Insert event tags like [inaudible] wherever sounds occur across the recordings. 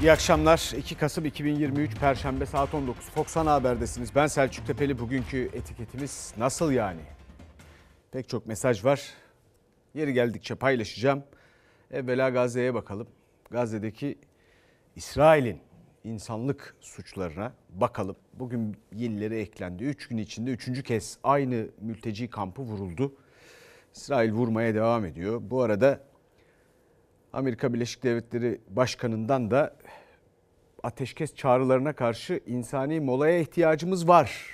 İyi akşamlar. 2 Kasım 2023 Perşembe saat 19. Fox Ana Haber'desiniz. Ben Selçuk Tepeli. Bugünkü etiketimiz nasıl yani? Pek çok mesaj var. Yeri geldikçe paylaşacağım. Evvela Gazze'ye bakalım. Gazze'deki İsrail'in insanlık suçlarına bakalım. Bugün yenileri eklendi. 3 gün içinde 3. kez aynı mülteci kampı vuruldu. İsrail vurmaya devam ediyor. Bu arada Amerika Birleşik Devletleri Başkanı'ndan da ateşkes çağrılarına karşı insani molaya ihtiyacımız var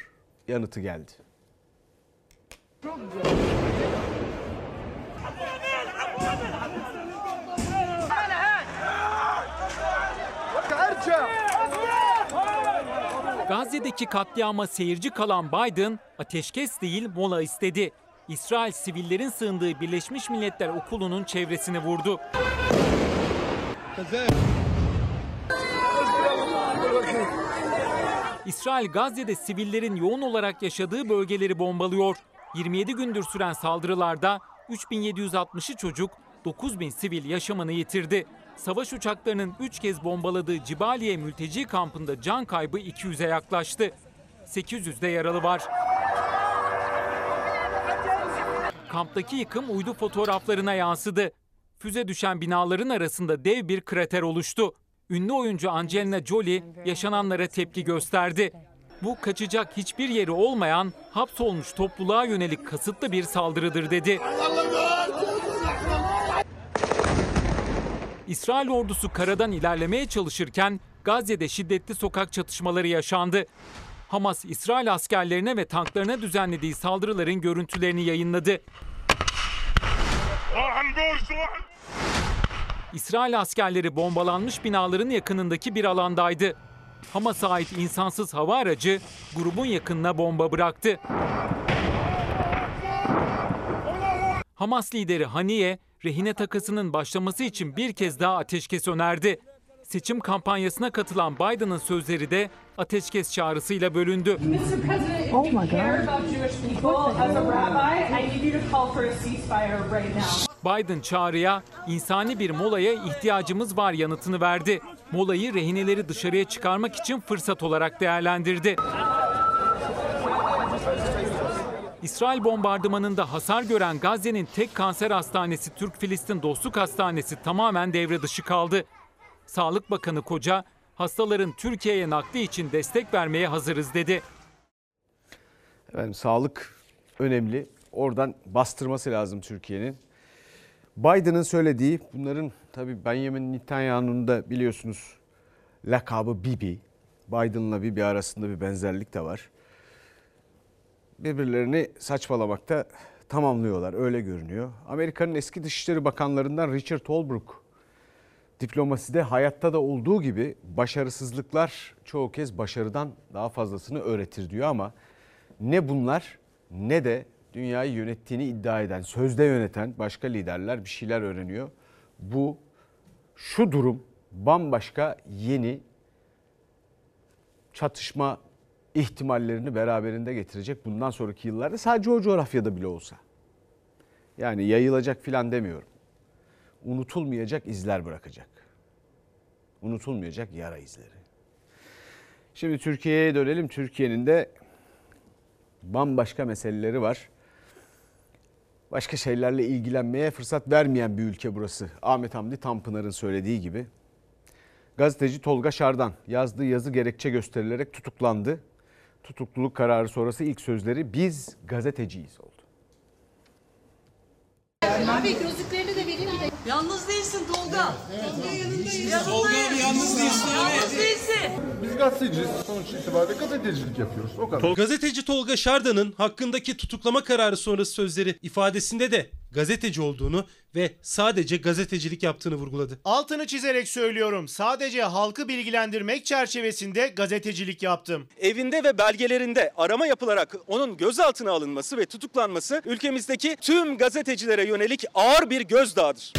yanıtı geldi. Gazze'deki katliama seyirci kalan Biden ateşkes değil mola istedi. İsrail sivillerin sığındığı Birleşmiş Milletler Okulu'nun çevresini vurdu. İsrail Gazze'de sivillerin yoğun olarak yaşadığı bölgeleri bombalıyor. 27 gündür süren saldırılarda 3760'ı çocuk, 9000 sivil yaşamını yitirdi. Savaş uçaklarının 3 kez bombaladığı Cibaliye mülteci kampında can kaybı 200'e yaklaştı. 800'de yaralı var. Kamptaki yıkım uydu fotoğraflarına yansıdı. Füze düşen binaların arasında dev bir krater oluştu. Ünlü oyuncu Angelina Jolie yaşananlara tepki gösterdi. Bu kaçacak hiçbir yeri olmayan hapsolmuş topluluğa yönelik kasıtlı bir saldırıdır dedi. İsrail ordusu karadan ilerlemeye çalışırken Gazze'de şiddetli sokak çatışmaları yaşandı. Hamas, İsrail askerlerine ve tanklarına düzenlediği saldırıların görüntülerini yayınladı. İsrail askerleri bombalanmış binaların yakınındaki bir alandaydı. Hamas'a ait insansız hava aracı grubun yakınına bomba bıraktı. Hamas lideri Haniye, rehine takasının başlaması için bir kez daha ateşkes önerdi. Seçim kampanyasına katılan Biden'ın sözleri de ateşkes çağrısıyla bölündü. Oh my God. Biden çağrıya insani bir molaya ihtiyacımız var yanıtını verdi. Molayı rehineleri dışarıya çıkarmak için fırsat olarak değerlendirdi. İsrail bombardımanında hasar gören Gazze'nin tek kanser hastanesi Türk-Filistin Dostluk Hastanesi tamamen devre dışı kaldı. Sağlık Bakanı Koca, hastaların Türkiye'ye nakli için destek vermeye hazırız dedi. Efendim sağlık önemli. Oradan bastırması lazım Türkiye'nin. Biden'ın söylediği bunların tabii Benjamin Netanyahu'nun da biliyorsunuz lakabı Bibi. Biden'la Bibi arasında bir benzerlik de var. Birbirlerini saçmalamakta tamamlıyorlar öyle görünüyor. Amerika'nın eski Dışişleri Bakanlarından Richard Holbrooke diplomaside hayatta da olduğu gibi başarısızlıklar çoğu kez başarıdan daha fazlasını öğretir diyor ama ne bunlar ne de dünyayı yönettiğini iddia eden, sözde yöneten başka liderler bir şeyler öğreniyor. Bu şu durum bambaşka yeni çatışma ihtimallerini beraberinde getirecek bundan sonraki yıllarda sadece o coğrafyada bile olsa. Yani yayılacak filan demiyorum. Unutulmayacak izler bırakacak. Unutulmayacak yara izleri. Şimdi Türkiye'ye dönelim. Türkiye'nin de bambaşka meseleleri var. Başka şeylerle ilgilenmeye fırsat vermeyen bir ülke burası. Ahmet Hamdi Tanpınar'ın söylediği gibi. Gazeteci Tolga Şardan yazdığı yazı gerekçe gösterilerek tutuklandı. Tutukluluk kararı sonrası ilk sözleri biz gazeteciyiz oldu. Abi gözlüklerini de de. Yalnız değilsin Tolga. Tolga yanındayız. Tolga abi yalnız değilsin. Yalnız değilsin. Biz gazeteciyiz. Sonuç itibariyle gazetecilik yapıyoruz. O kadar. Gazeteci Tolga Şardan'ın hakkındaki tutuklama kararı sonrası sözleri ifadesinde de gazeteci olduğunu ve sadece gazetecilik yaptığını vurguladı. Altını çizerek söylüyorum. Sadece halkı bilgilendirmek çerçevesinde gazetecilik yaptım. evinde ve belgelerinde arama yapılarak onun gözaltına alınması ve tutuklanması ülkemizdeki tüm gazetecilere yönelik ağır bir gözdağıdır.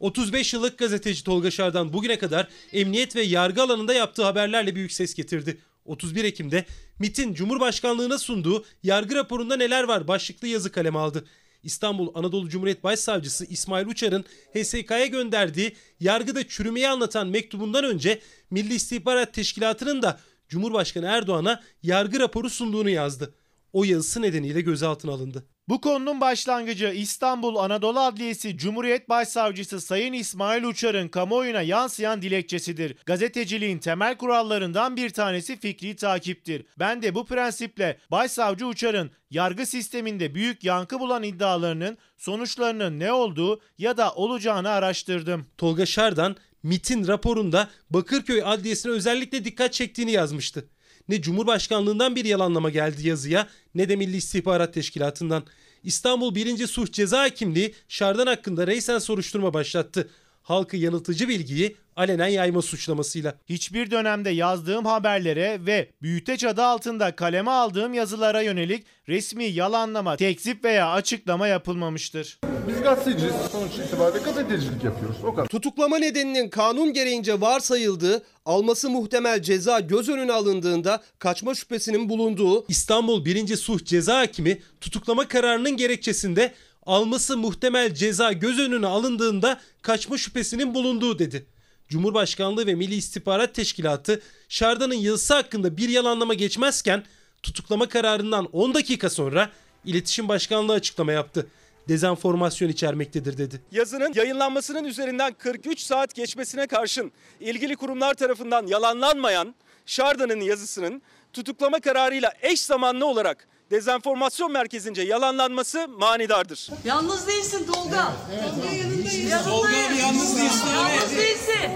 35 yıllık gazeteci Tolga Şardan bugüne kadar emniyet ve yargı alanında yaptığı haberlerle büyük ses getirdi. 31 Ekim'de MIT'in Cumhurbaşkanlığına sunduğu yargı raporunda neler var başlıklı yazı kaleme aldı. İstanbul Anadolu Cumhuriyet Başsavcısı İsmail Uçar'ın HSK'ya gönderdiği yargıda çürümeyi anlatan mektubundan önce Milli İstihbarat Teşkilatı'nın da Cumhurbaşkanı Erdoğan'a yargı raporu sunduğunu yazdı. O yazısı nedeniyle gözaltına alındı. Bu konunun başlangıcı İstanbul Anadolu Adliyesi Cumhuriyet Başsavcısı Sayın İsmail Uçar'ın kamuoyuna yansıyan dilekçesidir. Gazeteciliğin temel kurallarından bir tanesi fikri takiptir. Ben de bu prensiple Başsavcı Uçar'ın yargı sisteminde büyük yankı bulan iddialarının sonuçlarının ne olduğu ya da olacağını araştırdım. Tolga Şardan MIT'in raporunda Bakırköy Adliyesi'ne özellikle dikkat çektiğini yazmıştı. Ne Cumhurbaşkanlığından bir yalanlama geldi yazıya ne de Milli İstihbarat Teşkilatı'ndan. İstanbul 1. Suç Ceza Hakimliği Şardan hakkında reysen soruşturma başlattı. Halkı yanıltıcı bilgiyi alenen yayma suçlamasıyla. Hiçbir dönemde yazdığım haberlere ve büyüteç adı altında kaleme aldığım yazılara yönelik resmi yalanlama, tekzip veya açıklama yapılmamıştır. Biz gazeteciyiz. Sonuç itibariyle gazetecilik yapıyoruz. O kadar. Tutuklama nedeninin kanun gereğince varsayıldığı, alması muhtemel ceza göz önüne alındığında kaçma şüphesinin bulunduğu, İstanbul 1. Suç Ceza Hakimi tutuklama kararının gerekçesinde alması muhtemel ceza göz önüne alındığında kaçma şüphesinin bulunduğu dedi. Cumhurbaşkanlığı ve Milli İstihbarat Teşkilatı Şardan'ın yazısı hakkında bir yalanlama geçmezken tutuklama kararından 10 dakika sonra İletişim Başkanlığı açıklama yaptı. Dezenformasyon içermektedir dedi. Yazının yayınlanmasının üzerinden 43 saat geçmesine karşın ilgili kurumlar tarafından yalanlanmayan Şarda'nın yazısının tutuklama kararıyla eş zamanlı olarak dezenformasyon merkezince yalanlanması manidardır. Yalnız değilsin Tolga. Tolga yanındayız. Tolga abi yalnız değilsin. Yalnız değilsin.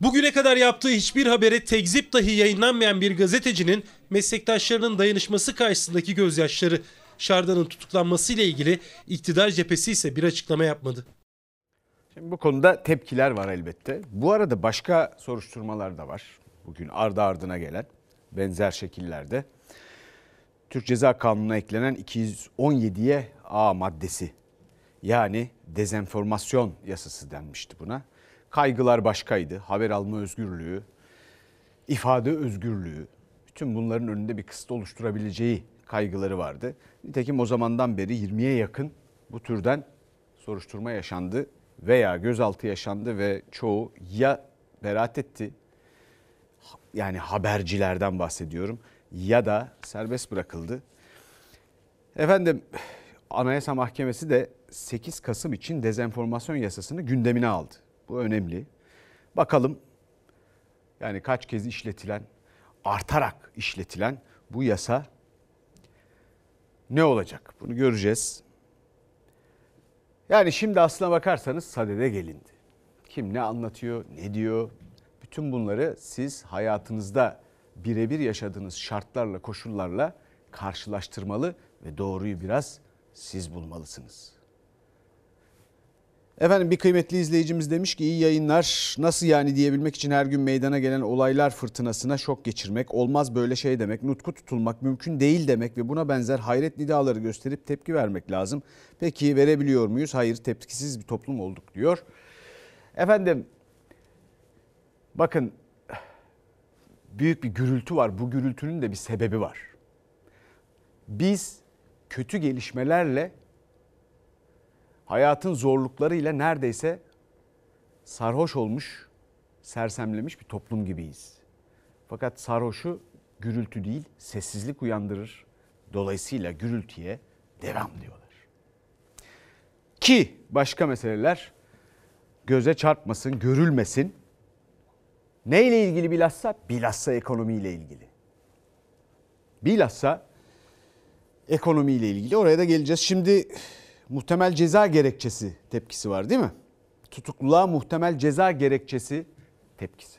Bugüne kadar yaptığı hiçbir habere tekzip dahi yayınlanmayan bir gazetecinin meslektaşlarının dayanışması karşısındaki gözyaşları Şarda'nın tutuklanması ile ilgili iktidar cephesi ise bir açıklama yapmadı. Şimdi bu konuda tepkiler var elbette. Bu arada başka soruşturmalar da var. Bugün ardı ardına gelen benzer şekillerde. Türk Ceza Kanunu'na eklenen 217'ye A maddesi yani dezenformasyon yasası denmişti buna. Kaygılar başkaydı. Haber alma özgürlüğü, ifade özgürlüğü, bütün bunların önünde bir kısıt oluşturabileceği kaygıları vardı. Nitekim o zamandan beri 20'ye yakın bu türden soruşturma yaşandı veya gözaltı yaşandı ve çoğu ya beraat etti yani habercilerden bahsediyorum ya da serbest bırakıldı. Efendim Anayasa Mahkemesi de 8 Kasım için dezenformasyon yasasını gündemine aldı. Bu önemli. Bakalım yani kaç kez işletilen, artarak işletilen bu yasa ne olacak? Bunu göreceğiz. Yani şimdi aslına bakarsanız sadede gelindi. Kim ne anlatıyor, ne diyor? Bütün bunları siz hayatınızda birebir yaşadığınız şartlarla, koşullarla karşılaştırmalı ve doğruyu biraz siz bulmalısınız. Efendim bir kıymetli izleyicimiz demiş ki iyi yayınlar. Nasıl yani diyebilmek için her gün meydana gelen olaylar fırtınasına şok geçirmek, olmaz böyle şey demek, nutku tutulmak mümkün değil demek ve buna benzer hayret nidaları gösterip tepki vermek lazım. Peki verebiliyor muyuz? Hayır tepkisiz bir toplum olduk diyor. Efendim bakın büyük bir gürültü var. Bu gürültünün de bir sebebi var. Biz kötü gelişmelerle hayatın zorluklarıyla neredeyse sarhoş olmuş, sersemlemiş bir toplum gibiyiz. Fakat sarhoşu gürültü değil, sessizlik uyandırır. Dolayısıyla gürültüye devam diyorlar. Ki başka meseleler göze çarpmasın, görülmesin. Neyle ilgili bilhassa? Bilhassa ekonomiyle ilgili. Bilhassa ekonomiyle ilgili. Oraya da geleceğiz. Şimdi muhtemel ceza gerekçesi tepkisi var değil mi? Tutukluluğa muhtemel ceza gerekçesi tepkisi.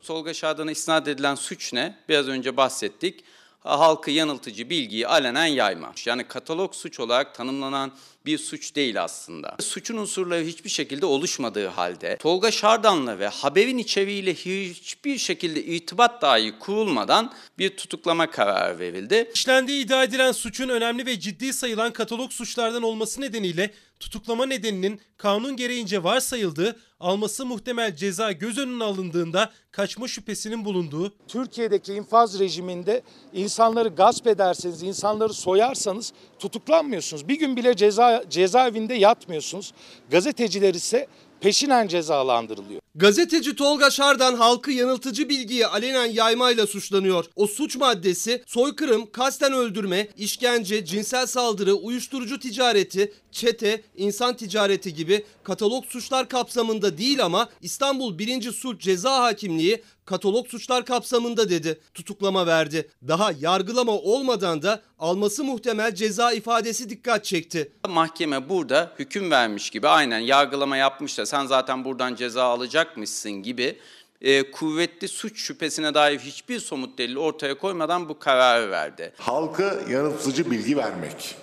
Solga Şadan'a isnat edilen suç ne? Biraz önce bahsettik. Halkı yanıltıcı bilgiyi alenen yayma. Yani katalog suç olarak tanımlanan bir suç değil aslında. Suçun unsurları hiçbir şekilde oluşmadığı halde Tolga Şardan'la ve haberin içeriğiyle hiçbir şekilde irtibat dahi kurulmadan bir tutuklama kararı verildi. İşlendiği iddia edilen suçun önemli ve ciddi sayılan katalog suçlardan olması nedeniyle tutuklama nedeninin kanun gereğince varsayıldığı, alması muhtemel ceza göz önüne alındığında kaçma şüphesinin bulunduğu, Türkiye'deki infaz rejiminde insanları gasp ederseniz, insanları soyarsanız tutuklanmıyorsunuz. Bir gün bile ceza cezaevinde yatmıyorsunuz. Gazeteciler ise peşinen cezalandırılıyor. Gazeteci Tolga Şardan halkı yanıltıcı bilgiyi alenen yaymayla suçlanıyor. O suç maddesi soykırım, kasten öldürme, işkence, cinsel saldırı, uyuşturucu ticareti, çete, insan ticareti gibi katalog suçlar kapsamında değil ama İstanbul 1. Sulh Ceza Hakimliği katalog suçlar kapsamında dedi. Tutuklama verdi. Daha yargılama olmadan da alması muhtemel ceza ifadesi dikkat çekti. Mahkeme burada hüküm vermiş gibi aynen yargılama yapmış da sen zaten buradan ceza alacakmışsın gibi e, kuvvetli suç şüphesine dair hiçbir somut delil ortaya koymadan bu kararı verdi. Halka yanıltıcı bilgi vermek.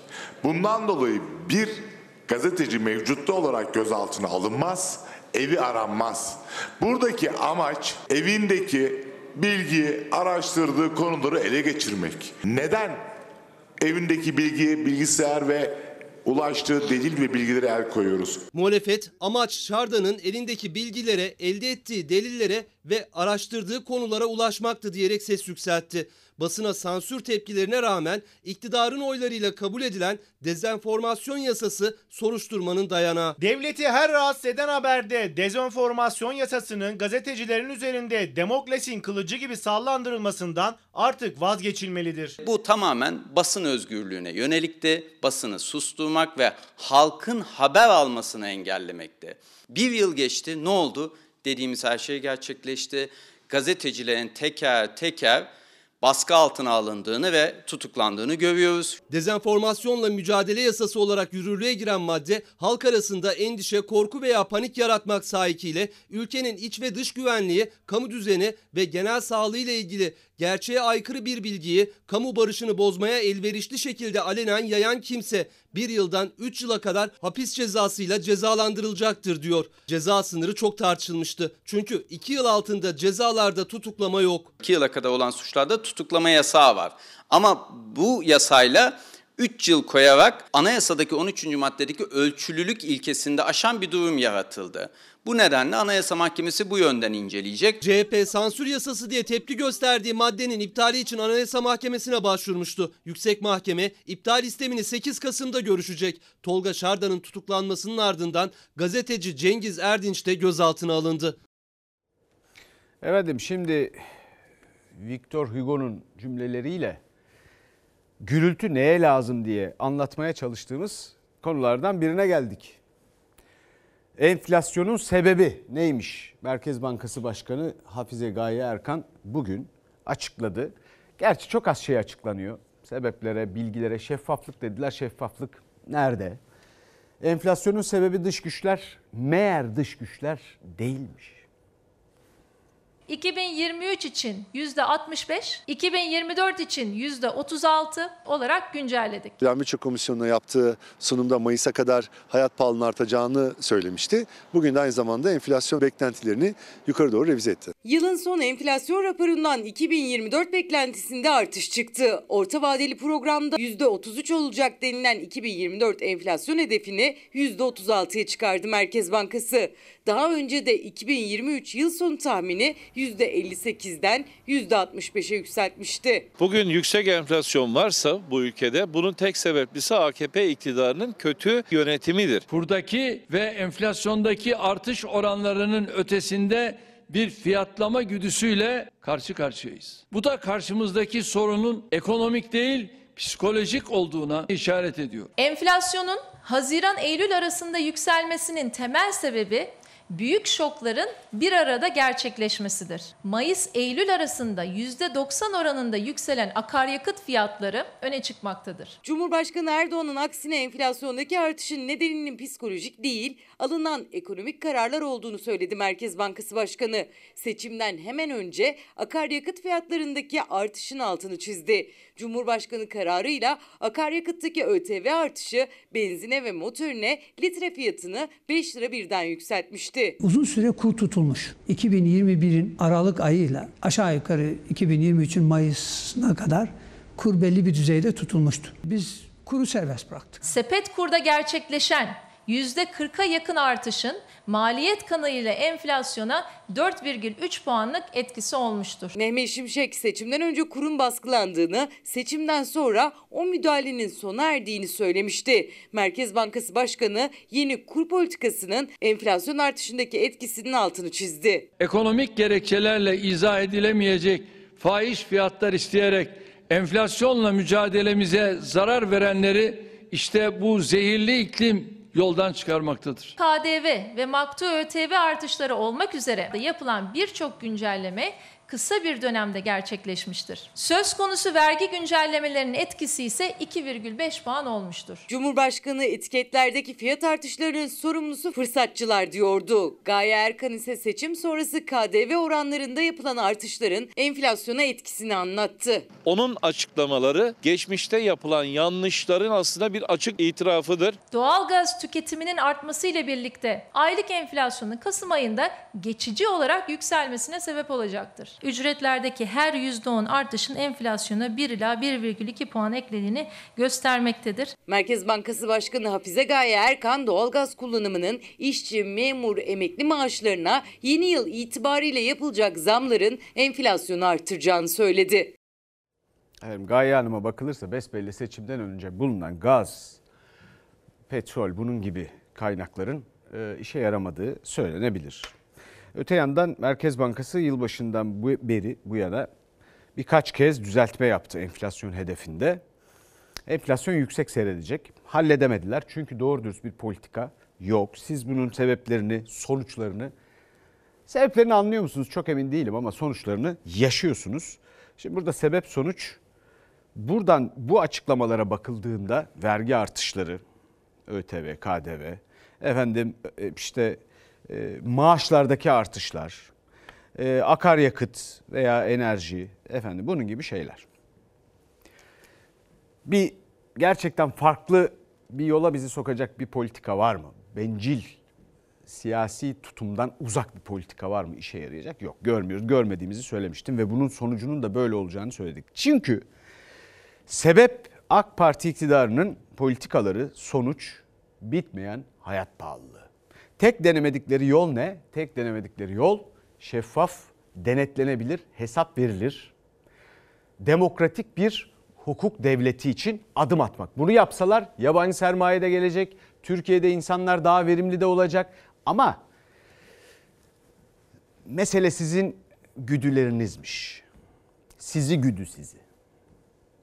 Bundan dolayı bir gazeteci mevcutta olarak gözaltına alınmaz, evi aranmaz. Buradaki amaç evindeki bilgi, araştırdığı konuları ele geçirmek. Neden evindeki bilgi, bilgisayar ve ulaştığı delil ve bilgilere el koyuyoruz? Muhalefet amaç Şardan'ın elindeki bilgilere, elde ettiği delillere ve araştırdığı konulara ulaşmaktı diyerek ses yükseltti. Basına sansür tepkilerine rağmen iktidarın oylarıyla kabul edilen dezenformasyon yasası soruşturmanın dayanağı. Devleti her rahatsız eden haberde dezenformasyon yasasının gazetecilerin üzerinde Demokles'in kılıcı gibi sallandırılmasından artık vazgeçilmelidir. Bu tamamen basın özgürlüğüne yönelikti. Basını susturmak ve halkın haber almasını engellemekti. Bir yıl geçti ne oldu? Dediğimiz her şey gerçekleşti. Gazetecilerin teker teker baskı altına alındığını ve tutuklandığını görüyoruz. Dezenformasyonla mücadele yasası olarak yürürlüğe giren madde halk arasında endişe, korku veya panik yaratmak sahikiyle ülkenin iç ve dış güvenliği, kamu düzeni ve genel sağlığı ile ilgili gerçeğe aykırı bir bilgiyi kamu barışını bozmaya elverişli şekilde alenen yayan kimse bir yıldan 3 yıla kadar hapis cezasıyla cezalandırılacaktır diyor. Ceza sınırı çok tartışılmıştı. Çünkü 2 yıl altında cezalarda tutuklama yok. 2 yıla kadar olan suçlarda tutuklama yasağı var. Ama bu yasayla 3 yıl koyarak anayasadaki 13. maddedeki ölçülülük ilkesinde aşan bir durum yaratıldı. Bu nedenle Anayasa Mahkemesi bu yönden inceleyecek. CHP sansür yasası diye tepki gösterdiği maddenin iptali için Anayasa Mahkemesi'ne başvurmuştu. Yüksek Mahkeme iptal istemini 8 Kasım'da görüşecek. Tolga Şardan'ın tutuklanmasının ardından gazeteci Cengiz Erdinç de gözaltına alındı. Efendim şimdi Victor Hugo'nun cümleleriyle gürültü neye lazım diye anlatmaya çalıştığımız konulardan birine geldik. Enflasyonun sebebi neymiş? Merkez Bankası Başkanı Hafize Gaye Erkan bugün açıkladı. Gerçi çok az şey açıklanıyor. Sebeplere, bilgilere şeffaflık dediler. Şeffaflık nerede? Enflasyonun sebebi dış güçler, meğer dış güçler değilmiş. 2023 için %65, 2024 için %36 olarak güncelledik. Plan Bütçe Komisyonu'na yaptığı sunumda Mayıs'a kadar hayat pahalılığının artacağını söylemişti. Bugün de aynı zamanda enflasyon beklentilerini yukarı doğru revize etti. Yılın son enflasyon raporundan 2024 beklentisinde artış çıktı. Orta vadeli programda %33 olacak denilen 2024 enflasyon hedefini %36'ya çıkardı Merkez Bankası. Daha önce de 2023 yıl sonu tahmini %58'den %65'e yükseltmişti. Bugün yüksek enflasyon varsa bu ülkede bunun tek sebeplisi AKP iktidarının kötü yönetimidir. Kurdaki ve enflasyondaki artış oranlarının ötesinde bir fiyatlama güdüsüyle karşı karşıyayız. Bu da karşımızdaki sorunun ekonomik değil psikolojik olduğuna işaret ediyor. Enflasyonun Haziran-Eylül arasında yükselmesinin temel sebebi büyük şokların bir arada gerçekleşmesidir. Mayıs-Eylül arasında %90 oranında yükselen akaryakıt fiyatları öne çıkmaktadır. Cumhurbaşkanı Erdoğan'ın aksine enflasyondaki artışın nedeninin psikolojik değil, alınan ekonomik kararlar olduğunu söyledi Merkez Bankası Başkanı. Seçimden hemen önce akaryakıt fiyatlarındaki artışın altını çizdi. Cumhurbaşkanı kararıyla akaryakıttaki ÖTV artışı benzine ve motorine litre fiyatını 5 lira birden yükseltmişti. Uzun süre kur tutulmuş. 2021'in Aralık ayıyla aşağı yukarı 2023'ün Mayıs'ına kadar kur belli bir düzeyde tutulmuştu. Biz kuru serbest bıraktık. Sepet kurda gerçekleşen %40'a yakın artışın maliyet kanalıyla enflasyona 4,3 puanlık etkisi olmuştur. Mehmet Şimşek seçimden önce kurun baskılandığını, seçimden sonra o müdahalenin sona erdiğini söylemişti. Merkez Bankası Başkanı yeni kur politikasının enflasyon artışındaki etkisinin altını çizdi. Ekonomik gerekçelerle izah edilemeyecek fahiş fiyatlar isteyerek enflasyonla mücadelemize zarar verenleri işte bu zehirli iklim yoldan çıkarmaktadır. KDV ve maktu ÖTV artışları olmak üzere yapılan birçok güncelleme kısa bir dönemde gerçekleşmiştir. Söz konusu vergi güncellemelerinin etkisi ise 2,5 puan olmuştur. Cumhurbaşkanı etiketlerdeki fiyat artışlarının sorumlusu fırsatçılar diyordu. Gaye Erkan ise seçim sonrası KDV oranlarında yapılan artışların enflasyona etkisini anlattı. Onun açıklamaları geçmişte yapılan yanlışların aslında bir açık itirafıdır. Doğalgaz tüketiminin artmasıyla birlikte aylık enflasyonun Kasım ayında geçici olarak yükselmesine sebep olacaktır. Ücretlerdeki her %10 artışın enflasyona 1 ila 1,2 puan eklediğini göstermektedir. Merkez Bankası Başkanı Hafize Gaye Erkan doğalgaz kullanımının işçi, memur, emekli maaşlarına yeni yıl itibariyle yapılacak zamların enflasyonu artıracağını söyledi. Efendim, Gaye Hanım'a bakılırsa besbelli seçimden önce bulunan gaz, petrol bunun gibi kaynakların e, işe yaramadığı söylenebilir. Öte yandan Merkez Bankası yılbaşından bu beri bu yana birkaç kez düzeltme yaptı enflasyon hedefinde. Enflasyon yüksek seyredecek. Halledemediler çünkü doğru dürüst bir politika yok. Siz bunun sebeplerini, sonuçlarını, sebeplerini anlıyor musunuz? Çok emin değilim ama sonuçlarını yaşıyorsunuz. Şimdi burada sebep sonuç buradan bu açıklamalara bakıldığında vergi artışları, ÖTV, KDV, efendim e, işte maaşlardaki artışlar, e, akaryakıt veya enerji, efendim bunun gibi şeyler. Bir gerçekten farklı bir yola bizi sokacak bir politika var mı? Bencil, siyasi tutumdan uzak bir politika var mı işe yarayacak? Yok görmüyoruz. Görmediğimizi söylemiştim ve bunun sonucunun da böyle olacağını söyledik. Çünkü sebep AK Parti iktidarının politikaları sonuç bitmeyen hayat pahalılığı. Tek denemedikleri yol ne? Tek denemedikleri yol şeffaf, denetlenebilir, hesap verilir. Demokratik bir hukuk devleti için adım atmak. Bunu yapsalar yabancı sermaye de gelecek. Türkiye'de insanlar daha verimli de olacak. Ama mesele sizin güdülerinizmiş. Sizi güdü sizi.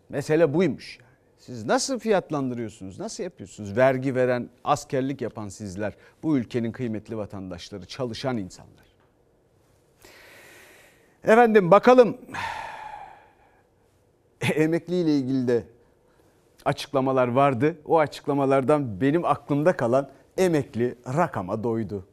Mesele buymuş. Siz nasıl fiyatlandırıyorsunuz? Nasıl yapıyorsunuz? Vergi veren, askerlik yapan sizler, bu ülkenin kıymetli vatandaşları, çalışan insanlar. Efendim bakalım [sighs] emekli ile ilgili de açıklamalar vardı. O açıklamalardan benim aklımda kalan emekli rakama doydu.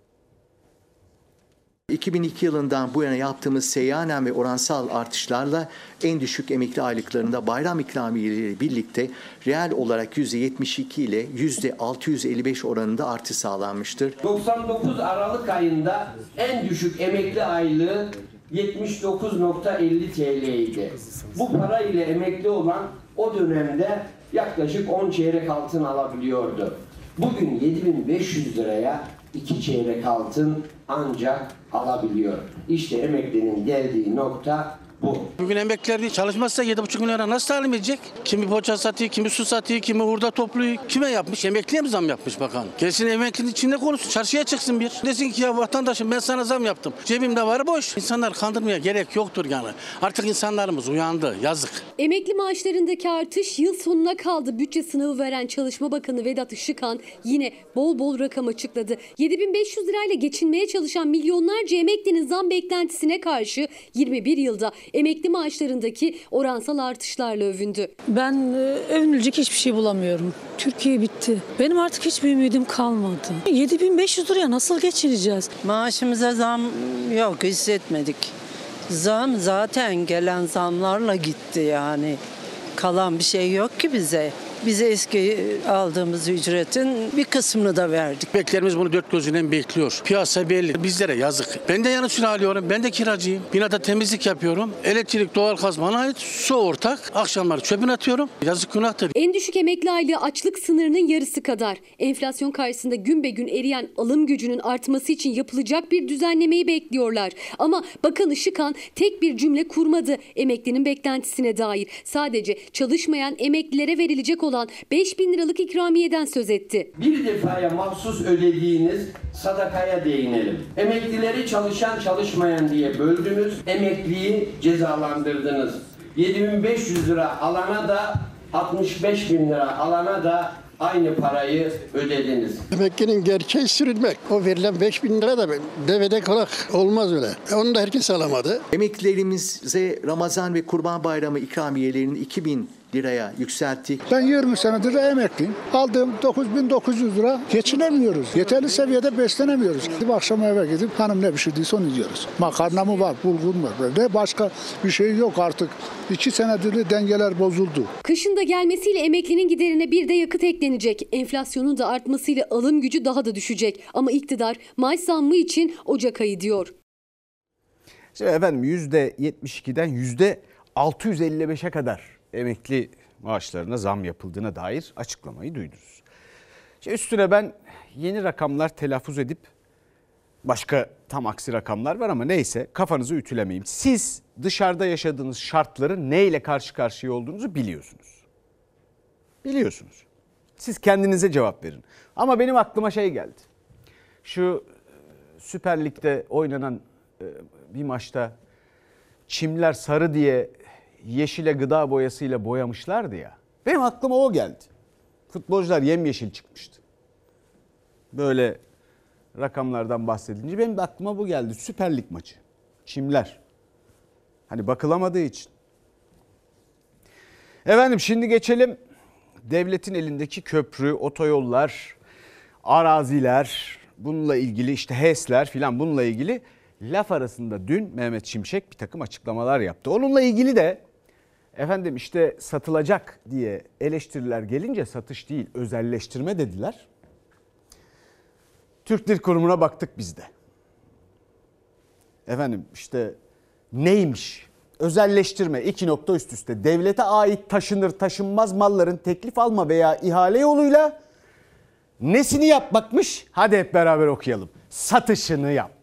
2002 yılından bu yana yaptığımız seyyanen ve oransal artışlarla en düşük emekli aylıklarında bayram ikramiyeleri birlikte reel olarak %72 ile %655 oranında artış sağlanmıştır. 99 Aralık ayında en düşük emekli aylığı 79.50 TL idi. Bu para ile emekli olan o dönemde yaklaşık 10 çeyrek altın alabiliyordu. Bugün 7500 liraya 2 çeyrek altın ancak alabiliyor. İşte emeklinin geldiği nokta bu. Bugün emekliler değil, çalışmazsa 7,5 milyon lira nasıl talim edecek? Kimi poğaça satıyor, kimi su satıyor, kimi hurda topluyor. Kime yapmış? Emekliye mi zam yapmış bakan? Gelsin emeklinin içinde konuşsun, çarşıya çıksın bir. Desin ki ya vatandaşım ben sana zam yaptım. Cebimde var boş. İnsanlar kandırmaya gerek yoktur yani. Artık insanlarımız uyandı, yazık. Emekli maaşlarındaki artış yıl sonuna kaldı. Bütçe sınavı veren Çalışma Bakanı Vedat Işıkhan yine bol bol rakam açıkladı. 7500 lirayla geçinmeye çalışan milyonlarca emeklinin zam beklentisine karşı 21 yılda emekli maaşlarındaki oransal artışlarla övündü. Ben e, övünülecek hiçbir şey bulamıyorum. Türkiye bitti. Benim artık hiçbir ümidim kalmadı. 7500 liraya nasıl geçineceğiz? Maaşımıza zam yok hissetmedik. Zam zaten gelen zamlarla gitti yani. Kalan bir şey yok ki bize. Bize eski aldığımız ücretin bir kısmını da verdik. Beklerimiz bunu dört gözüyle bekliyor. Piyasa belli. Bizlere yazık. Ben de yanı sıra alıyorum. Ben de kiracıyım. Binada temizlik yapıyorum. Elektrik, doğalgaz bana ait. Su ortak. Akşamları çöpünü atıyorum. Yazık günahtır. En düşük emekli aylığı açlık sınırının yarısı kadar. Enflasyon karşısında gün be gün eriyen alım gücünün artması için yapılacak bir düzenlemeyi bekliyorlar. Ama Bakan Işıkhan tek bir cümle kurmadı emeklinin beklentisine dair. Sadece çalışmayan emeklilere verilecek olan 5 bin liralık ikramiyeden söz etti. Bir defaya mahsus ödediğiniz sadakaya değinelim. Emeklileri çalışan çalışmayan diye böldünüz, emekliyi cezalandırdınız. 7500 lira alana da 65 bin lira alana da aynı parayı ödediniz. Emeklinin gerçeği sürülmek. O verilen 5 bin lira da devede kolak olmaz öyle. Onu da herkes alamadı. Emeklilerimize Ramazan ve Kurban Bayramı ikramiyelerinin 2000 liraya yükselttik. Ben 20 senedir emekliyim. Aldığım 9900 lira geçinemiyoruz. Yeterli seviyede beslenemiyoruz. Gidip akşam eve gidip hanım ne pişirdiyse onu yiyoruz. Makarna mı var, bulgur mu var? Ne başka bir şey yok artık. İki senedir de dengeler bozuldu. Kışın da gelmesiyle emeklinin giderine bir de yakıt eklenecek. Enflasyonun da artmasıyla alım gücü daha da düşecek. Ama iktidar maaş zammı için Ocak ayı diyor. Şimdi efendim %72'den %655'e kadar emekli maaşlarına zam yapıldığına dair açıklamayı duydunuz. Şimdi üstüne ben yeni rakamlar telaffuz edip başka tam aksi rakamlar var ama neyse kafanızı ütülemeyeyim. Siz dışarıda yaşadığınız şartların neyle karşı karşıya olduğunuzu biliyorsunuz. Biliyorsunuz. Siz kendinize cevap verin. Ama benim aklıma şey geldi. Şu Süper Lig'de oynanan bir maçta çimler sarı diye yeşile gıda boyasıyla boyamışlardı ya. Benim aklıma o geldi. Futbolcular yemyeşil çıkmıştı. Böyle rakamlardan bahsedince benim de aklıma bu geldi. Süper Lig maçı. Çimler. Hani bakılamadığı için. Efendim şimdi geçelim devletin elindeki köprü, otoyollar, araziler, bununla ilgili işte HES'ler filan bununla ilgili laf arasında dün Mehmet Şimşek bir takım açıklamalar yaptı. Onunla ilgili de efendim işte satılacak diye eleştiriler gelince satış değil özelleştirme dediler. Türk Dil Kurumu'na baktık biz de. Efendim işte neymiş? Özelleştirme iki nokta üst üste. Devlete ait taşınır taşınmaz malların teklif alma veya ihale yoluyla nesini yapmakmış? Hadi hep beraber okuyalım. Satışını yapmak.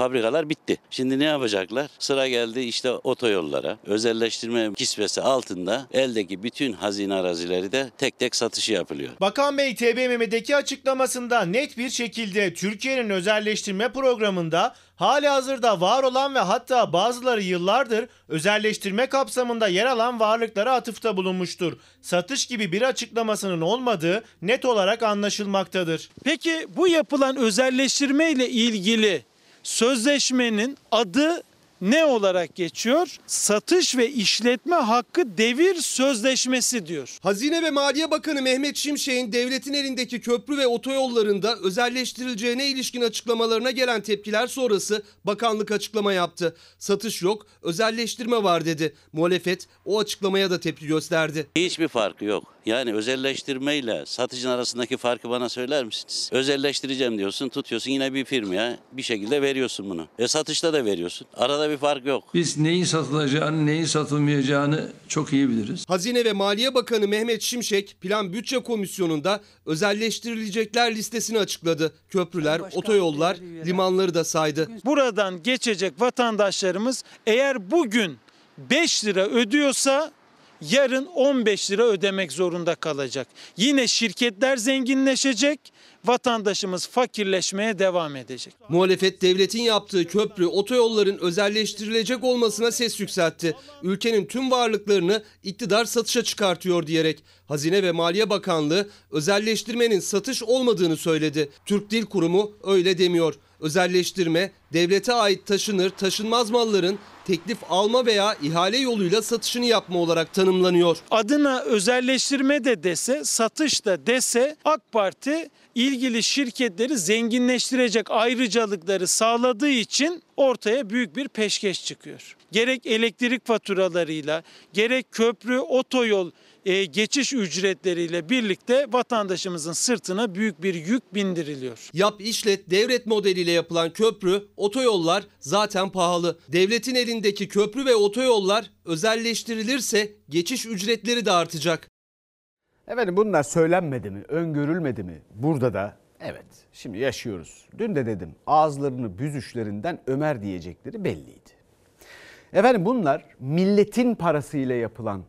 Fabrikalar bitti. Şimdi ne yapacaklar? Sıra geldi işte otoyollara. Özelleştirme kisvesi altında eldeki bütün hazine arazileri de tek tek satışı yapılıyor. Bakan Bey TBMM'deki açıklamasında net bir şekilde Türkiye'nin özelleştirme programında hali hazırda var olan ve hatta bazıları yıllardır özelleştirme kapsamında yer alan varlıklara atıfta bulunmuştur. Satış gibi bir açıklamasının olmadığı net olarak anlaşılmaktadır. Peki bu yapılan özelleştirme ile ilgili sözleşmenin adı ne olarak geçiyor? Satış ve işletme hakkı devir sözleşmesi diyor. Hazine ve Maliye Bakanı Mehmet Şimşek'in devletin elindeki köprü ve otoyollarında özelleştirileceğine ilişkin açıklamalarına gelen tepkiler sonrası bakanlık açıklama yaptı. Satış yok, özelleştirme var dedi. Muhalefet o açıklamaya da tepki gösterdi. Hiçbir farkı yok. Yani özelleştirmeyle satıcın arasındaki farkı bana söyler misiniz? Özelleştireceğim diyorsun, tutuyorsun yine bir firmaya bir şekilde veriyorsun bunu. E satışta da veriyorsun. Arada bir fark yok. Biz neyin satılacağını, neyin satılmayacağını çok iyi biliriz. Hazine ve Maliye Bakanı Mehmet Şimşek Plan Bütçe Komisyonu'nda özelleştirilecekler listesini açıkladı. Köprüler, otoyollar, limanları da saydı. Buradan geçecek vatandaşlarımız eğer bugün 5 lira ödüyorsa yarın 15 lira ödemek zorunda kalacak. Yine şirketler zenginleşecek, vatandaşımız fakirleşmeye devam edecek. Muhalefet devletin yaptığı köprü, otoyolların özelleştirilecek olmasına ses yükseltti. Ülkenin tüm varlıklarını iktidar satışa çıkartıyor diyerek Hazine ve Maliye Bakanlığı özelleştirmenin satış olmadığını söyledi. Türk Dil Kurumu öyle demiyor. Özelleştirme, devlete ait taşınır, taşınmaz malların teklif alma veya ihale yoluyla satışını yapma olarak tanımlanıyor. Adına özelleştirme de dese, satış da dese AK Parti ilgili şirketleri zenginleştirecek ayrıcalıkları sağladığı için ortaya büyük bir peşkeş çıkıyor. Gerek elektrik faturalarıyla, gerek köprü, otoyol e, geçiş ücretleriyle birlikte vatandaşımızın sırtına büyük bir yük bindiriliyor. Yap işlet devret modeliyle yapılan köprü, otoyollar zaten pahalı. Devletin elindeki köprü ve otoyollar özelleştirilirse geçiş ücretleri de artacak. Efendim bunlar söylenmedi mi, öngörülmedi mi? Burada da evet şimdi yaşıyoruz. Dün de dedim ağızlarını büzüşlerinden Ömer diyecekleri belliydi. Efendim bunlar milletin parasıyla yapılan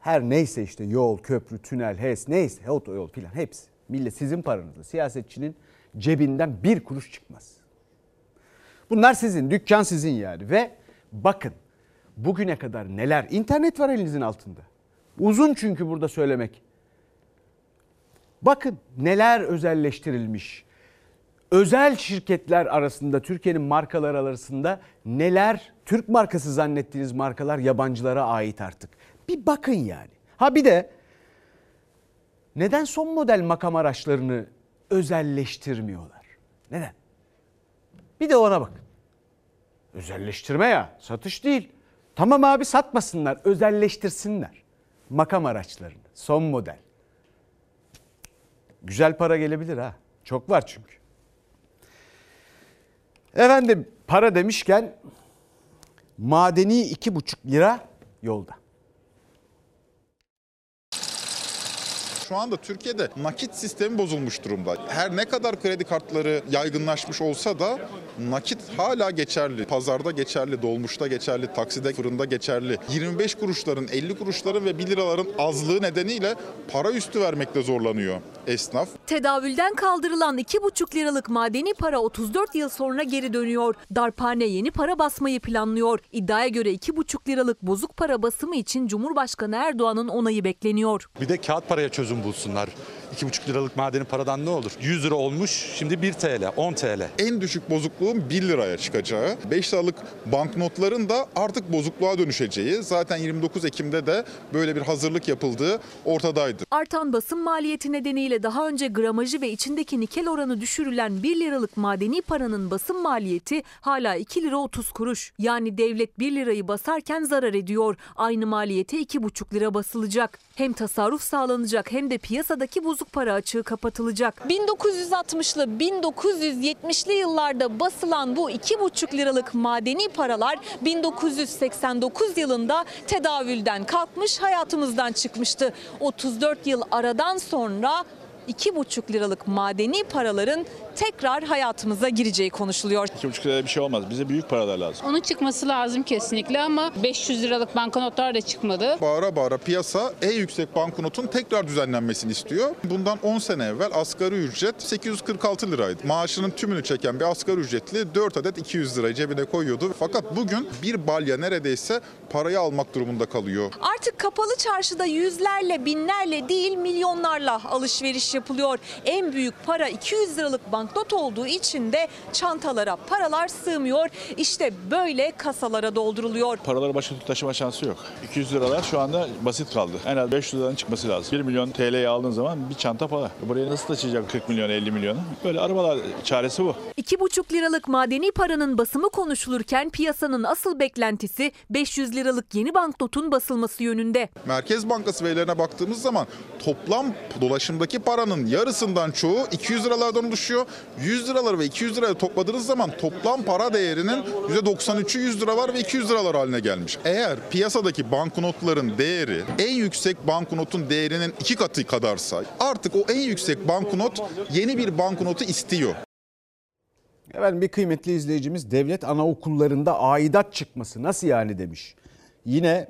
her neyse işte yol, köprü, tünel, HES neyse otoyol filan hepsi. Millet sizin paranızla siyasetçinin cebinden bir kuruş çıkmaz. Bunlar sizin, dükkan sizin yani ve bakın bugüne kadar neler internet var elinizin altında. Uzun çünkü burada söylemek. Bakın neler özelleştirilmiş. Özel şirketler arasında Türkiye'nin markalar arasında neler Türk markası zannettiğiniz markalar yabancılara ait artık. Bir bakın yani. Ha bir de neden son model makam araçlarını özelleştirmiyorlar? Neden? Bir de ona bakın. Özelleştirme ya, satış değil. Tamam abi satmasınlar, özelleştirsinler makam araçlarını. Son model. Güzel para gelebilir ha. Çok var çünkü. Efendim para demişken madeni iki buçuk lira yolda. Şu anda Türkiye'de nakit sistemi bozulmuş durumda. Her ne kadar kredi kartları yaygınlaşmış olsa da nakit hala geçerli. Pazarda geçerli, dolmuşta geçerli, takside, fırında geçerli. 25 kuruşların, 50 kuruşların ve 1 liraların azlığı nedeniyle para üstü vermekte zorlanıyor esnaf. Tedavülden kaldırılan 2,5 liralık madeni para 34 yıl sonra geri dönüyor. Darphane yeni para basmayı planlıyor. İddiaya göre 2,5 liralık bozuk para basımı için Cumhurbaşkanı Erdoğan'ın onayı bekleniyor. Bir de kağıt paraya çözüm bulsunlar. 2,5 liralık madeni paradan ne olur? 100 lira olmuş şimdi 1 TL, 10 TL. En düşük bozukluğun 1 liraya çıkacağı, 5 liralık banknotların da artık bozukluğa dönüşeceği, zaten 29 Ekim'de de böyle bir hazırlık yapıldığı ortadaydı. Artan basım maliyeti nedeniyle daha önce gramajı ve içindeki nikel oranı düşürülen 1 liralık madeni paranın basım maliyeti hala 2 lira 30 kuruş. Yani devlet 1 lirayı basarken zarar ediyor. Aynı maliyete 2,5 lira basılacak. Hem tasarruf sağlanacak hem de piyasadaki bozuk para açığı kapatılacak. 1960'lı 1970'li yıllarda basılan bu 2,5 liralık madeni paralar 1989 yılında tedavülden kalkmış hayatımızdan çıkmıştı. 34 yıl aradan sonra 2,5 liralık madeni paraların tekrar hayatımıza gireceği konuşuluyor. 2,5 liraya bir şey olmaz. Bize büyük paralar lazım. Onun çıkması lazım kesinlikle ama 500 liralık banknotlar da çıkmadı. Bağıra bağıra piyasa en yüksek banknotun tekrar düzenlenmesini istiyor. Bundan 10 sene evvel asgari ücret 846 liraydı. Maaşının tümünü çeken bir asgari ücretli 4 adet 200 lirayı cebine koyuyordu. Fakat bugün bir balya neredeyse parayı almak durumunda kalıyor. Artık kapalı çarşıda yüzlerle, binlerle değil milyonlarla alışveriş yapılıyor. En büyük para 200 liralık banknot olduğu için de çantalara paralar sığmıyor. İşte böyle kasalara dolduruluyor. Paraları başka taşıma şansı yok. 200 liralar şu anda basit kaldı. En az 500 liradan çıkması lazım. 1 milyon TL'yi aldığın zaman bir çanta para. Buraya nasıl taşıyacak 40 milyon 50 milyonu? Böyle arabalar çaresi bu. 2,5 liralık madeni paranın basımı konuşulurken piyasanın asıl beklentisi 500 liralık yeni banknotun basılması yönünde. Merkez Bankası verilerine baktığımız zaman toplam dolaşımdaki paranın yarısından çoğu 200 liralardan oluşuyor. 100 liraları ve 200 lirayı topladığınız zaman toplam para değerinin %93'ü 100 liralar ve 200 liralar haline gelmiş. Eğer piyasadaki banknotların değeri en yüksek banknotun değerinin iki katı kadarsa artık o en yüksek banknot yeni bir banknotu istiyor. Efendim bir kıymetli izleyicimiz devlet anaokullarında aidat çıkması nasıl yani demiş. Yine